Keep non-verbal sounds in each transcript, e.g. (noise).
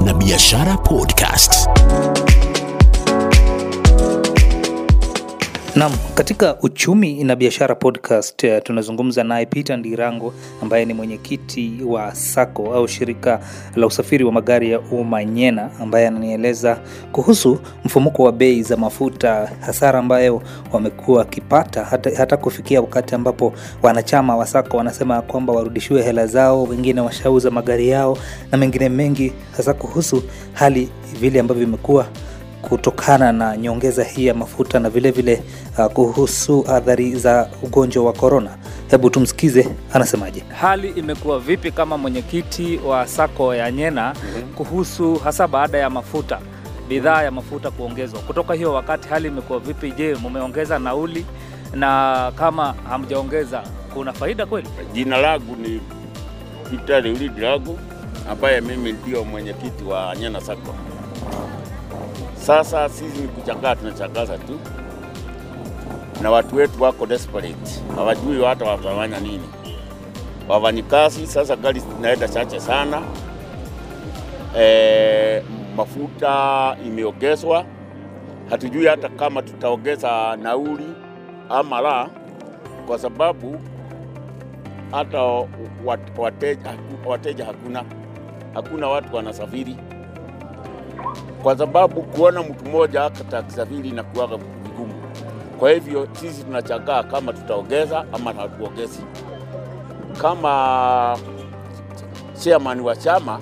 Na Biashara Podcast. Naam, katika uchumi na biashara podcast eh, tunazungumza naye Peter Ndirango ambaye ni mwenyekiti wa SACCO au shirika la usafiri wa magari ya umma Nyena, ambaye ananieleza kuhusu mfumuko wa bei za mafuta, hasara ambayo wamekuwa wakipata hata, hata kufikia wakati ambapo wanachama wa SACCO wanasema kwamba warudishiwe hela zao, wengine washauza magari yao na mengine mengi, hasa kuhusu hali vile ambavyo imekuwa kutokana na nyongeza hii ya mafuta na vilevile vile uh, kuhusu athari za ugonjwa wa korona. Hebu tumsikize anasemaje. hali imekuwa vipi kama mwenyekiti wa sako ya Nyena kuhusu hasa baada ya mafuta bidhaa ya mafuta kuongezwa kutoka hiyo wakati, hali imekuwa vipi? Je, mumeongeza nauli? Na kama hamjaongeza kuna faida kweli? Jina langu ni Peter Leulid Lagu ambaye mimi ndio mwenyekiti wa Nyena Sacco. Sasa sisi ni kuchangaa, tunachagaza tu. Na watu wetu wako desperate, hawajui hata watafanya nini. Wafanyikazi sasa, gari zinaenda chache sana. E, mafuta imeongezwa, hatujui hata kama tutaongeza nauli ama la, kwa sababu hata wateja, wateja hakuna, hakuna watu wanasafiri, kwa sababu kuona mtu mmoja akatakisafiri na inakuwaga vigumu. Kwa hivyo sisi tunachagaa kama tutaongeza ama hatuongezi. Kama chairman wa chama,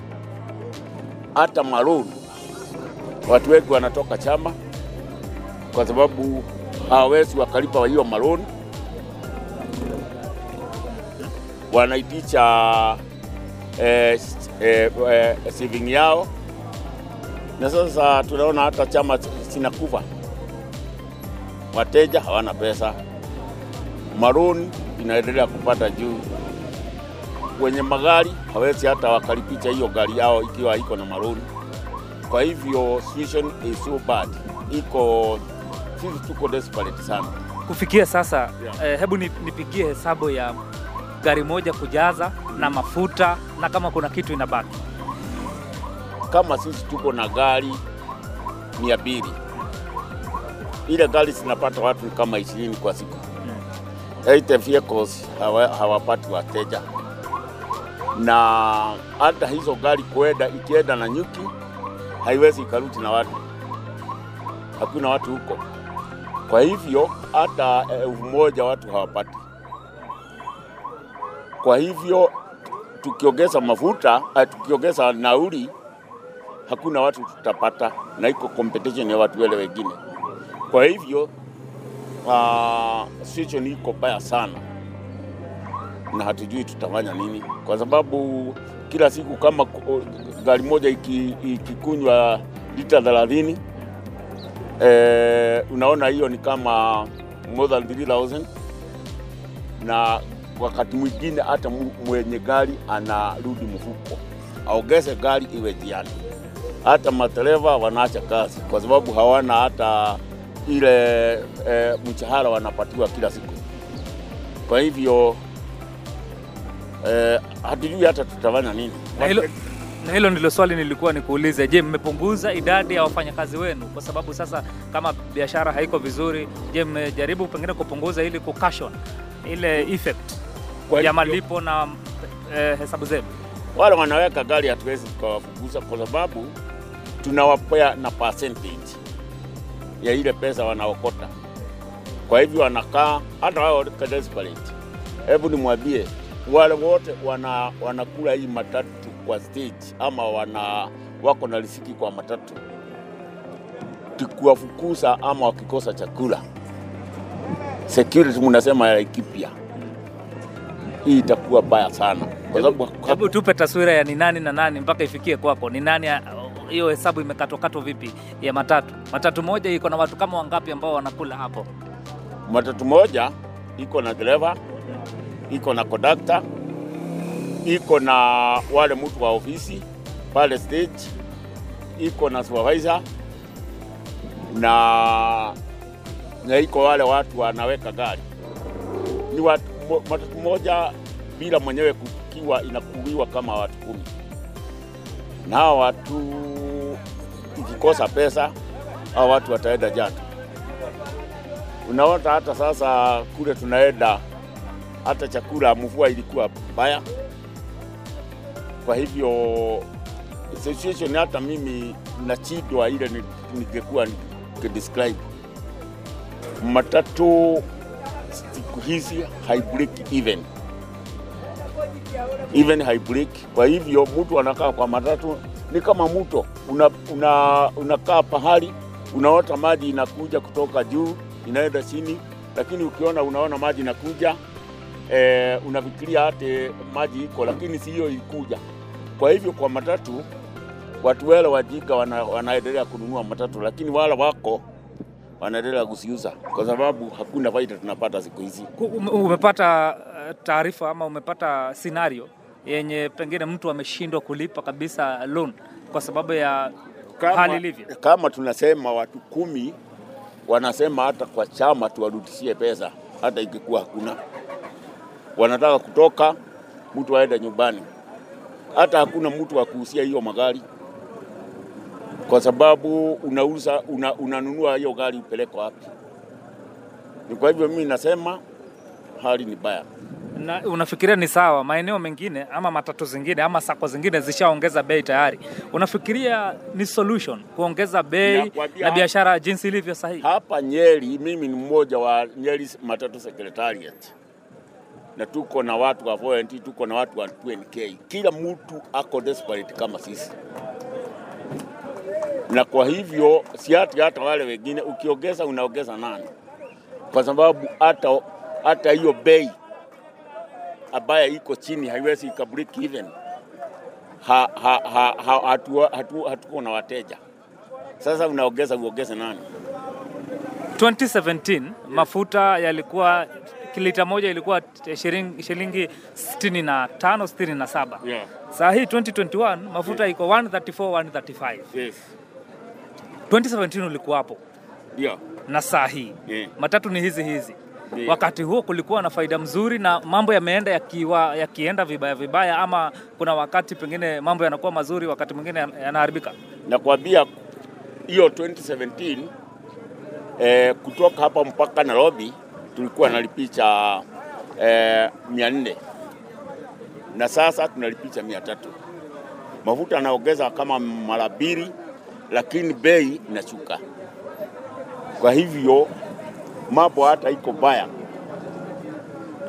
hata maruni watu wengi wanatoka chama kwa sababu hawawezi wakalipa hiyo maruni, wanaitisha eh, eh, eh, saving yao, na sasa tunaona hata chama zinakufa, wateja hawana pesa, maroni inaendelea kupata juu, wenye magari hawezi hata wakalipicha hiyo gari yao ikiwa iko na maroni. Kwa hivyo situation is so bad, iko sisi tuko desperate sana. Kufikia sasa Yeah. eh, hebu ni- nipigie hesabu ya gari moja kujaza na mafuta na kama kuna kitu inabaki. Kama sisi tuko na gari mia mbili ile gari zinapata watu kama ishirini kwa siku. 80 vehicles hawa- hawapati wateja, na hata hizo gari kuenda ikienda na nyuki haiwezi ikaruti na watu, hakuna watu huko. Kwa hivyo hata elfu moja watu hawapati. Kwa hivyo tukiongeza mafuta, eh, tukiongeza nauli hakuna watu tutapata, na iko competition ya watu wale wengine. Kwa hivyo uh, situation iko baya sana, na hatujui tutafanya nini, kwa sababu kila siku kama gari moja iki- ikikunywa lita thelathini eh, unaona hiyo ni kama more than 3000 na wakati mwingine hata mwenye gari anarudi mfuko, aongeze gari iwe jiani hata madereva wanaacha kazi kwa sababu hawana hata ile e, mshahara wanapatiwa kila siku. Kwa hivyo e, hatujui hata tutafanya nini. Na hilo, ndilo swali nilikuwa nikuulize. Je, mmepunguza idadi ya wafanyakazi wenu? Kwa sababu sasa kama biashara haiko vizuri, je, mmejaribu pengine kupunguza ili kukashon ile effect Kwa ya malipo na eh, hesabu zenu? wale wanaweka gari hatuwezi tukawapunguza kwa sababu tunawapea na percentage ya ile pesa wanaokota. Kwa hivyo wanakaa hata wao desperate. Hebu nimwambie wale wote wana, wanakula hii matatu kwa stage ama wana wako na risiki kwa matatu, tukiwafukuza ama wakikosa chakula, security mnasema ya Laikipia, hii itakuwa baya sana kwa sababu Hebu tupe taswira ya ni nani na nani mpaka ifikie kwako. Ni nani hiyo hesabu imekatwakatwa vipi ya matatu? Matatu moja iko na watu kama wangapi ambao wanakula hapo? matatu moja iko na dereva, iko na kondakta, iko na wale mtu wa ofisi pale stage, iko na supervisor na na iko wale watu wanaweka gari. Ni watu, matatu moja bila mwenyewe kukiwa inakuliwa kama watu kumi. Na hao watu ikikosa pesa, hao watu wataenda Jato. Unaona hata sasa kule tunaenda, hata chakula mvua ilikuwa mbaya, kwa hivyo situation hata mimi nachidwa ile ni- ningekuwa nikidescribe matatu siku hizi haibreak even even haibreak. Kwa hivyo mtu anakaa kwa matatu ni kama mto una, una, unakaa pahali unaota maji inakuja kutoka juu inaenda chini, lakini ukiona unaona maji inakuja eh, unafikiria hata maji iko, lakini siyo ikuja. Kwa hivyo kwa matatu watu wale wajika wana, wanaendelea kununua matatu, lakini wale wako wanaendelea kusiuza kwa sababu hakuna faida tunapata siku hizi. Umepata taarifa ama umepata scenario yenye pengine mtu ameshindwa kulipa kabisa loan kwa sababu ya hali ilivyo? kama tunasema watu kumi wanasema hata kwa chama tuwarudishie pesa, hata ikikuwa hakuna, wanataka kutoka, mtu aende nyumbani, hata hakuna mtu wa kuhusia hiyo magari, kwa sababu unauza una, unanunua hiyo gari upeleko wapi? Ni kwa hivyo mimi nasema hali ni baya. Na unafikiria ni sawa maeneo mengine ama matatu zingine ama sako zingine zishaongeza bei tayari, unafikiria ni solution kuongeza bei na biashara jinsi ilivyo sahihi? Hapa Nyeri, mimi ni mmoja wa Nyeri Matatu Secretariat, na tuko na watu wa volunteer, tuko na watu wa 2NK. Kila mtu ako desperate kama sisi, na kwa hivyo siati hata wale wengine, ukiongeza unaongeza nani? Kwa sababu hata hata hiyo bei ambayo iko chini haiwezi ikabreak even. Ha, ha, ha, ha, hatu, hatu, hatuko na wateja. Sasa unaongeza uongeze nani? 2017 mafuta yalikuwa lita moja ilikuwa shilingi shilingi 65 67. Yeah. Saa hii 2021 mafuta iko 134 135. Yes. 2017 ulikuwa hapo Yeah. na saa hii Yeah. matatu ni hizi hizi. Yeah. Wakati huo kulikuwa na faida mzuri na mambo yameenda yakiwa yakienda vibaya vibaya, ama kuna wakati pengine mambo yanakuwa mazuri, wakati mwingine yan- yanaharibika. Nakwambia hiyo 2017 eh, kutoka hapa mpaka Nairobi tulikuwa nalipicha eh, mia nne na sasa tunalipicha mia tatu. Mafuta anaongeza kama mara mbili, lakini bei inashuka. Kwa hivyo mambo hata iko baya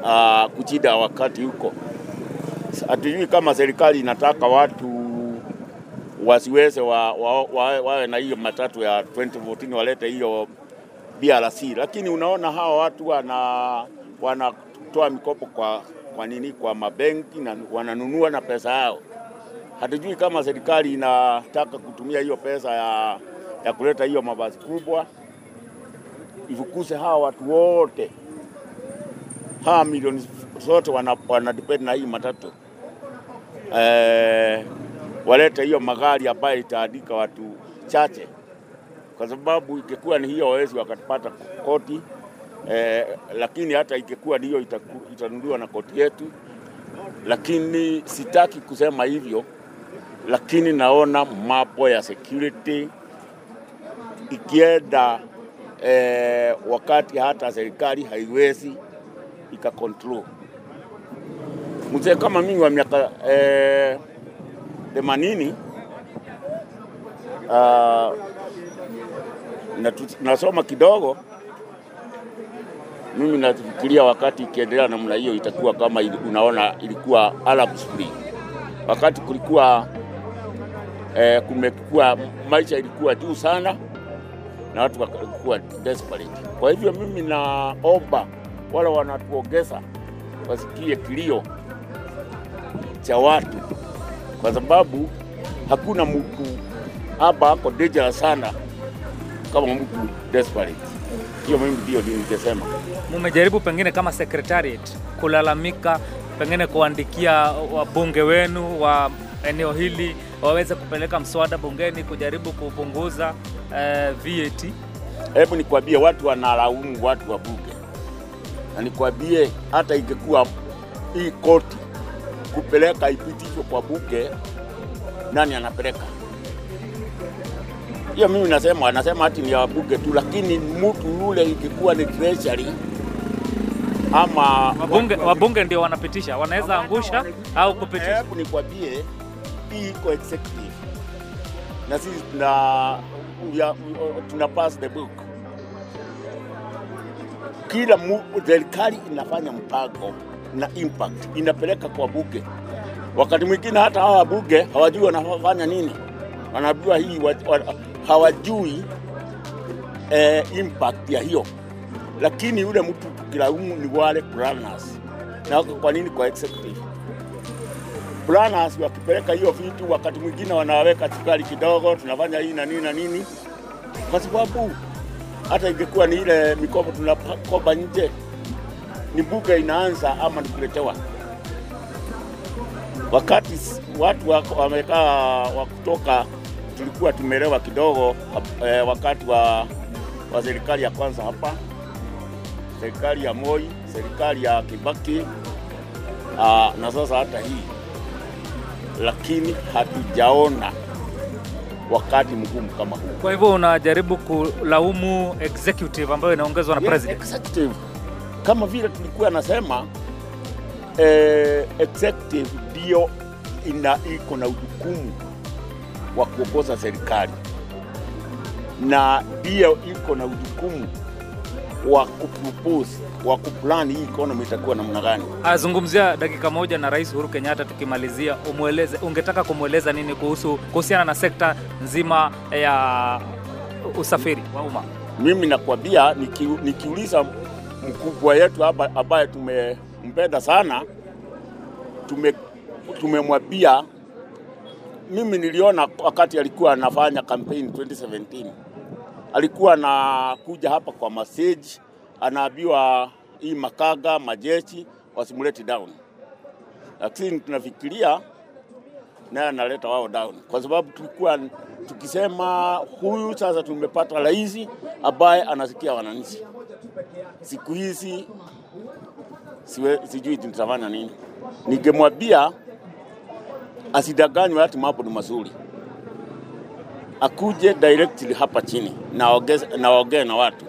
uh, kuchida wakati huko. Hatujui kama serikali inataka watu wasiweze wa, wa, wa, wawe na hiyo matatu ya 2014 walete hiyo BRC, lakini unaona hawa watu wana wanatoa mikopo kwa, kwa nini kwa mabenki na wananunua na pesa yao. Hatujui kama serikali inataka kutumia hiyo pesa ya, ya kuleta hiyo mabasi kubwa ifukuse hawa watu wote, hawa milioni zote wana, wana depend na hii matatu. Eh, walete hiyo magari ambayo itaandika watu chache, kwa sababu ingekuwa ni hiyo wawezi wakapata koti. Eh, lakini hata ingekuwa ni hiyo itanunuliwa na koti yetu, lakini sitaki kusema hivyo, lakini naona mambo ya security ikienda eh, wakati hata serikali haiwezi ikakontrol mzee kama mimi wa miaka eh, themanini uh, nasoma kidogo. Mimi nafikiria wakati ikiendelea namna hiyo itakuwa kama unaona ilikuwa Arab Spring, wakati kulikuwa eh, kumekuwa maisha ilikuwa juu sana na watu wakakuwa desperate. Kwa hivyo mimi naomba wale wanatuogeza wasikie kilio cha watu, kwa sababu hakuna mtu hapa ako dangerous sana kama mtu desperate. Hiyo mimi ndio ningesema. Mumejaribu pengine kama secretariat kulalamika, pengine kuandikia wabunge wenu wa eneo hili waweze kupeleka mswada bungeni kujaribu kupunguza eh, VAT? Hebu nikwambie, watu wanalaumu watu wa bunge, na nikwambie hata ingekuwa hii koti kupeleka ipitishwe kwa bunge nani anapeleka hiyo? Mimi nasema anasema hati ni ya wabunge tu, lakini mtu yule ingekuwa ni treasury ama Wabunge, wabunge ndio wanapitisha, wanaweza angusha au kupitisha. Hebu nikwambie, iko executive na sisi tuna tuna pass the book. Kila serikali inafanya mpango na impact inapeleka kwa bunge. Wakati mwingine hata hawa bunge hawajui wanafanya nini, wanajua hii wa, wa, hawajui eh, impact ya hiyo, lakini yule mtu tukilaumu ni wale planners. Na kwa nini kwa executive? Planners wakipeleka hiyo vitu, wakati mwingine wanaweka sukari kidogo, tunafanya hii na nini na nini, kwa sababu hata ingekuwa ni ile mikopo tunakopa nje, ni mbuga inaanza ama ni kuletewa. Wakati watu wamekaa wa kutoka, tulikuwa tumelewa kidogo e, wakati wa, wa serikali ya kwanza hapa, serikali ya Moi, serikali ya Kibaki aa, na sasa hata hii lakini hatujaona wakati mgumu kama huu. Kwa hivyo unajaribu kulaumu executive ambayo inaongezwa na Yes, president. executive. Kama vile tulikuwa nasema eh, executive ndio ina iko na ujukumu wa kuongoza serikali na ndio iko na ujukumu wa kupropose wa kuplan hii economy itakuwa namna gani. Azungumzia dakika moja na Rais Uhuru Kenyatta, tukimalizia, umweleze, ungetaka kumweleza nini kuhusu kuhusiana na sekta nzima ya usafiri wa umma? Mimi nakwambia niki, nikiuliza mkubwa yetu hapa ambaye tumempenda sana, tume tumemwambia. Mimi niliona wakati alikuwa anafanya campaign 2017 alikuwa anakuja hapa kwa message, anaambiwa hii makaga majeshi wasimuleti down, lakini tunafikiria naye analeta wao down, kwa sababu tulikuwa tukisema huyu sasa tumepata rais ambaye anasikia wananchi. Siku hizi sijui tutafanya nini. Ningemwambia asidanganywe, hati mambo ni mazuri, akuje directly hapa chini na na na watu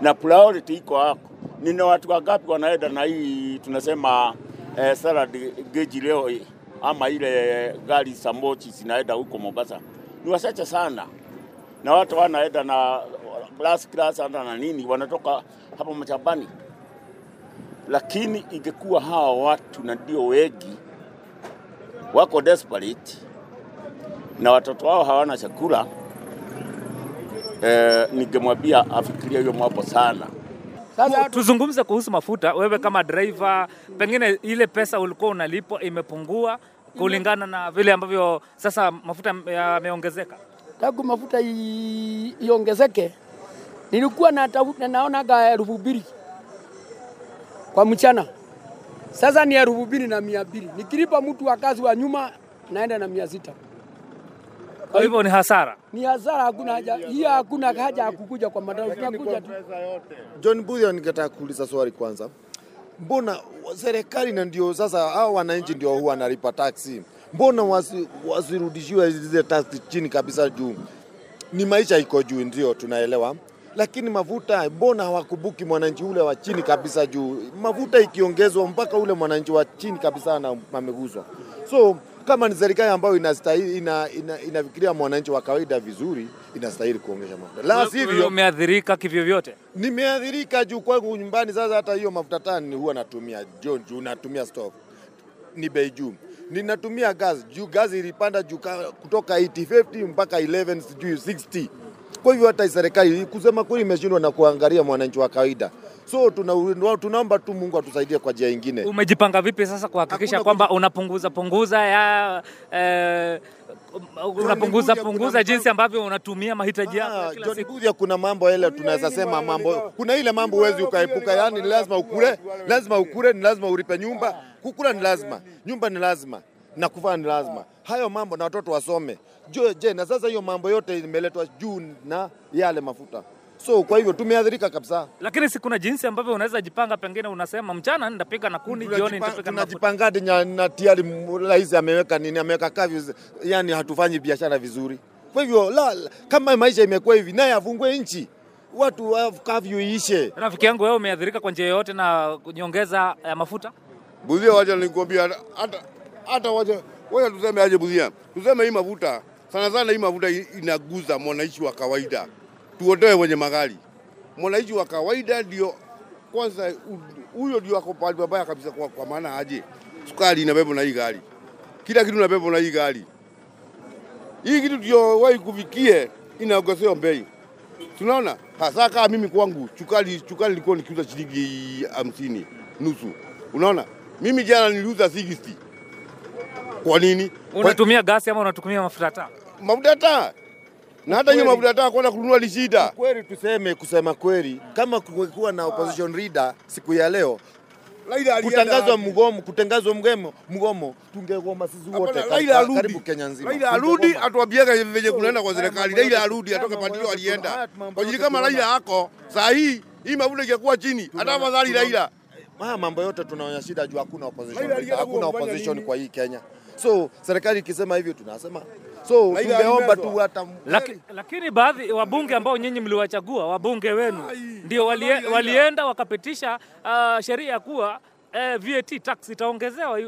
na priority iko hapo. Nina watu wangapi wanaenda na hii tunasema eh, salad geji leo ama ile gari za mochi zinaenda huko Mombasa, ni wachache sana, na watu wanaenda na class class hata na nini, wanatoka hapa mashambani. Lakini ingekuwa hawa watu na ndio wengi wako desperate na watoto wao hawana chakula eh, ningemwambia afikirie hiyo mambo sana. Sasa Tuzungumze kuhusu mafuta. Wewe kama driver, pengine ile pesa ulikuwa unalipwa imepungua kulingana na vile ambavyo sasa mafuta yameongezeka. tangu mafuta iongezeke, nilikuwa natafuta naonaga elfu mbili kwa mchana, sasa ni elfu mbili na mia mbili nikilipa mtu wa kazi wa nyuma naenda na mia sita Kwa hivyo ni hasara. ni hasara, hakuna haja hiyo, hakuna haja ya kukuja kwa madau, tunakuja tu John Budhia, ningetaka kuuliza swali kwanza. Mbona serikali na ndio sasa hao wananchi ndio huwa wanalipa taksi, mbona wasi, wasirudishiwe zile taksi chini kabisa juu? Ni maisha iko juu, ndio tunaelewa, lakini mafuta, mbona hawakubuki mwananchi ule wa chini kabisa juu? Mafuta ikiongezwa mpaka ule mwananchi wa chini kabisa na ameguswa. So kama ni serikali ambayo inastahili ina, ina, inafikiria mwananchi wa kawaida vizuri, inastahili kuongeza mafuta, la sivyo umeathirika kivyovyote. Nimeathirika juu kwangu nyumbani. Sasa hata hiyo mafuta tani huwa natumia John, juu natumia stove ni bei juu. Ninatumia gas juu gas ilipanda juu kutoka 850 mpaka 11 sijui 60. Kwa hivyo hata serikali kusema kweli imeshindwa na kuangalia mwananchi wa kawaida. So tuna, tunaomba tu Mungu atusaidie kwa njia ingine. Umejipanga vipi sasa kuhakikisha kwamba unapunguza punguza ya eh, unapunguza punguza jinsi ambavyo unatumia mahitaji yako Ah, kila siku? Kuna mambo yale tunaweza sema mambo, kuna ile mambo huwezi ukaepuka, yani ni lazima ukule, lazima ukule, ni lazima ulipe nyumba, kukula ni lazima, nyumba ni lazima na kuvaa ni lazima. Hayo mambo na watoto wasome. Je, je, na sasa hiyo mambo yote imeletwa juu na yale mafuta. So kwa hivyo tumeathirika kabisa. Lakini si kuna jinsi ambavyo unaweza jipanga, pengine unasema mchana nitapika na kuni, jioni nitapika na tunajipangadi na, tayari rais ameweka nini, ameweka kavyo, yani hatufanyi biashara vizuri. Kwa hivyo la, la, kama maisha imekuwa hivi, naye afungue nchi, watu wa- kavyo iishe. Rafiki yangu, wewe umeathirika kwa njia yoyote na nyongeza ya mafuta? Buzia, wacha nikwambia, hata- hata hata wacha wacha tuseme aje Buzia, tuseme hii mafuta sana sana, hii mafuta inaguza mwananchi wa kawaida, tuondoe wenye magari. Mwananchi wa kawaida ndio kwanza, huyo ndio ako pale pabaya kabisa, kwa, kwa maana aje, sukari inabebwa na hii gari, kila kitu inabebwa na hii gari. Hii kitu ndio wahi kufikie inaongezewa bei. Tunaona hasa kama mimi kwangu chukari chukari ilikuwa nikiuza shilingi hamsini nusu. Unaona, mimi jana niliuza 60. Kwa nini? Unatumia gasi ama unatumia mafuta taa? mafuta taa na hata hiyo mafuta nataka kwenda kununua lishita. Kweli tuseme, kusema kweli, kama kungekuwa na opposition leader siku ya leo kutangazwa mgomo, kutangazwa mgomo, mgomo tungegoma sisi wote karibu Kenya nzima. Raila arudi Tungegoma. venye kunaenda kwa serikali. Raila arudi atoke tuna- alienda. Kwa jili kama. Raila ako saa hii hii mafuta ingekuwa chini, hata afadhali Raila. Haya mambo yote tunaona shida juu hakuna opposition hakuna opposition kwa hii Kenya. So serikali ikisema hivyo tunasema. So tungeomba tu hata Laki, lakini baadhi wabunge ambao nyinyi mliwachagua wabunge wenu ndio walie, walienda wakapitisha uh, sheria ya kuwa uh, VAT tax itaongezewa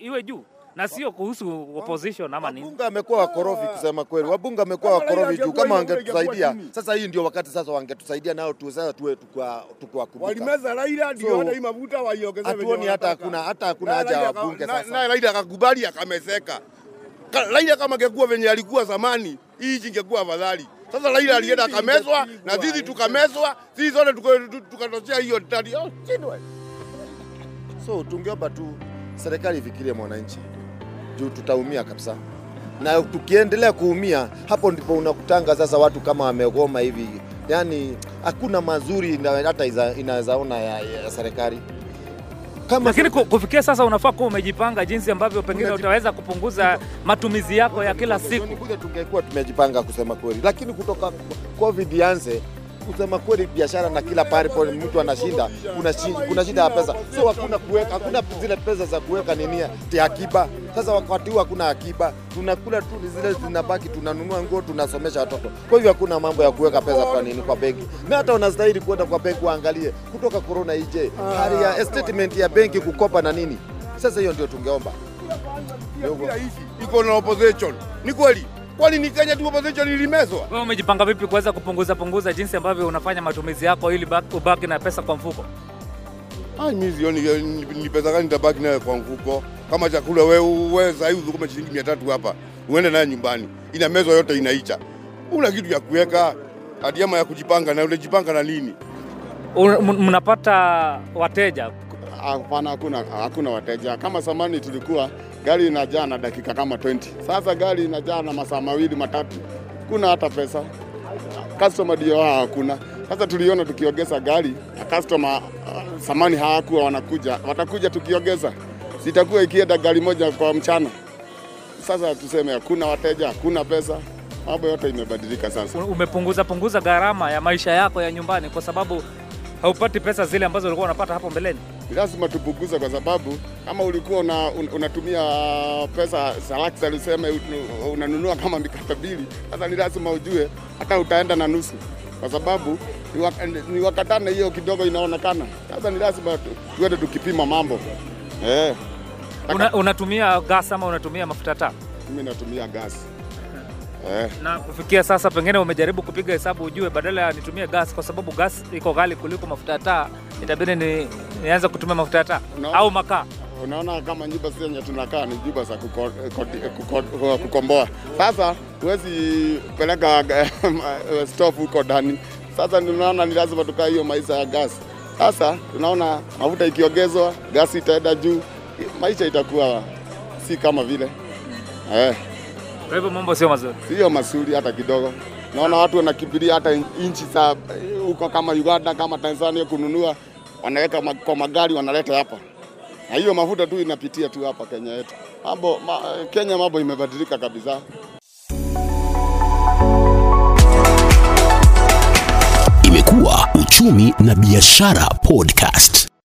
iwe juu na sio kuhusu opposition ama nini. Wabunge amekuwa wakorofi kusema kweli, wabunge amekuwa wakorofi juu kama wangetusaidia. Sasa hii ndio wakati sasa wangetusaidia nao tu sasa tuwe tukwa tukiwakumbuka. Walimeza Raila ndio So, hata hii mafuta waiongeze Hatuoni hata hakuna hata hakuna haja ya wabunge sasa. Na Raila akakubali akamezeka. Raila kama angekuwa venye alikuwa zamani, hii nchi ingekuwa afadhali. Sasa Raila alienda akamezwa na sisi tukamezwa, sisi zote tukatoshea hiyo tani. Oh. So tungeomba tu serikali ifikirie mwananchi juu tutaumia kabisa, na tukiendelea kuumia, hapo ndipo unakutanga sasa watu kama wamegoma hivi, yani hakuna mazuri hata inaweza ona ya, ya serikali. Kama Lakini ku- kufikia sasa unafaa kuwa umejipanga jinsi ambavyo pengine utaweza kupunguza matumizi yako ya kila siku. tungekuwa tumejipanga kusema kweli, lakini kutoka COVID ianze kusema kweli, biashara na kila pale pale mtu anashinda, kuna, shinda shida ya pesa, so hakuna kuweka, hakuna zile pesa za kuweka nini ya akiba. Sasa wakati huu hakuna akiba, tunakula tu zile zinabaki, tunanunua nguo, tunasomesha watoto. Kwa hivyo hakuna mambo ya kuweka pesa kwa nini kwa benki, na hata unastahili kwenda kwa benki waangalie kutoka korona ije hali ya statement ya benki kukopa na nini. Sasa hiyo ndio tungeomba. Iko na opposition. Ni kweli. Kwani ni Kenya tu opposition ilimezwa? Wewe umejipanga vipi kuweza kupunguza punguza jinsi ambavyo unafanya matumizi yako ili ubaki na pesa kwa mfuko? Ah, mimi sioni ni, ni pesa gani nitabaki nayo kwa mfuko. Kama chakula wewe wewe sasa hivi shilingi 300 hapa, uende nayo nyumbani. Ina mezwa yote inaicha. Una kitu ya kuweka adiama ya kujipanga na unajipanga na nini? Mnapata wateja Hapana, hakuna hakuna wateja. Kama zamani tulikuwa gari inajaa na dakika kama 20. Sasa gari inajaa na masaa mawili matatu, kuna hata pesa. Customer ndio hakuna. Sasa tuliona tukiongeza gari na customer uh, zamani hawakuwa wanakuja, watakuja tukiongeza, sitakuwa ikienda gari moja kwa mchana. Sasa tuseme hakuna wateja, hakuna pesa, mambo yote imebadilika sasa. umepunguza punguza gharama ya maisha yako ya nyumbani kwa sababu haupati pesa zile ambazo ulikuwa unapata hapo mbeleni. Ni lazima tupunguze kwa sababu kama ulikuwa una, un, unatumia pesa salaksa useme unanunua kama mikate mbili, sasa ni lazima ujue hata utaenda na nusu, kwa sababu ni wakatana hiyo kidogo inaonekana. Sasa ni lazima tu- tuende tukipima mambo eh. Una, unatumia gas ama unatumia mafuta taa? Mimi natumia gasi eh. Na kufikia sasa pengine umejaribu kupiga hesabu ujue, badala ya nitumie gas kwa sababu gas iko ghali kuliko mafuta ya taa, itabidi ni, nianze kutumia mafuta ya taa au makaa. Unaona kama nyumba sisi yenye tunakaa ni nyumba za kukomboa. Sasa huwezi peleka eh, (laughs) stove huko ndani. Sasa tunaona ni lazima tukaa hiyo maisha ya gasi. Sasa tunaona mafuta ikiongezwa, gasi itaenda juu, maisha itakuwa si kama vile eh, Kwa hivyo mambo sio mazuri. sio mazuri hata kidogo. Naona watu wanakimbilia hata nchi za eh, huko kama Uganda kama Tanzania kununua, wanaweka kwa magari wanaleta hapa, na hiyo mafuta tu inapitia tu hapa Kenya yetu. Mambo ma, Kenya mambo imebadilika kabisa. Imekuwa Uchumi na Biashara Podcast.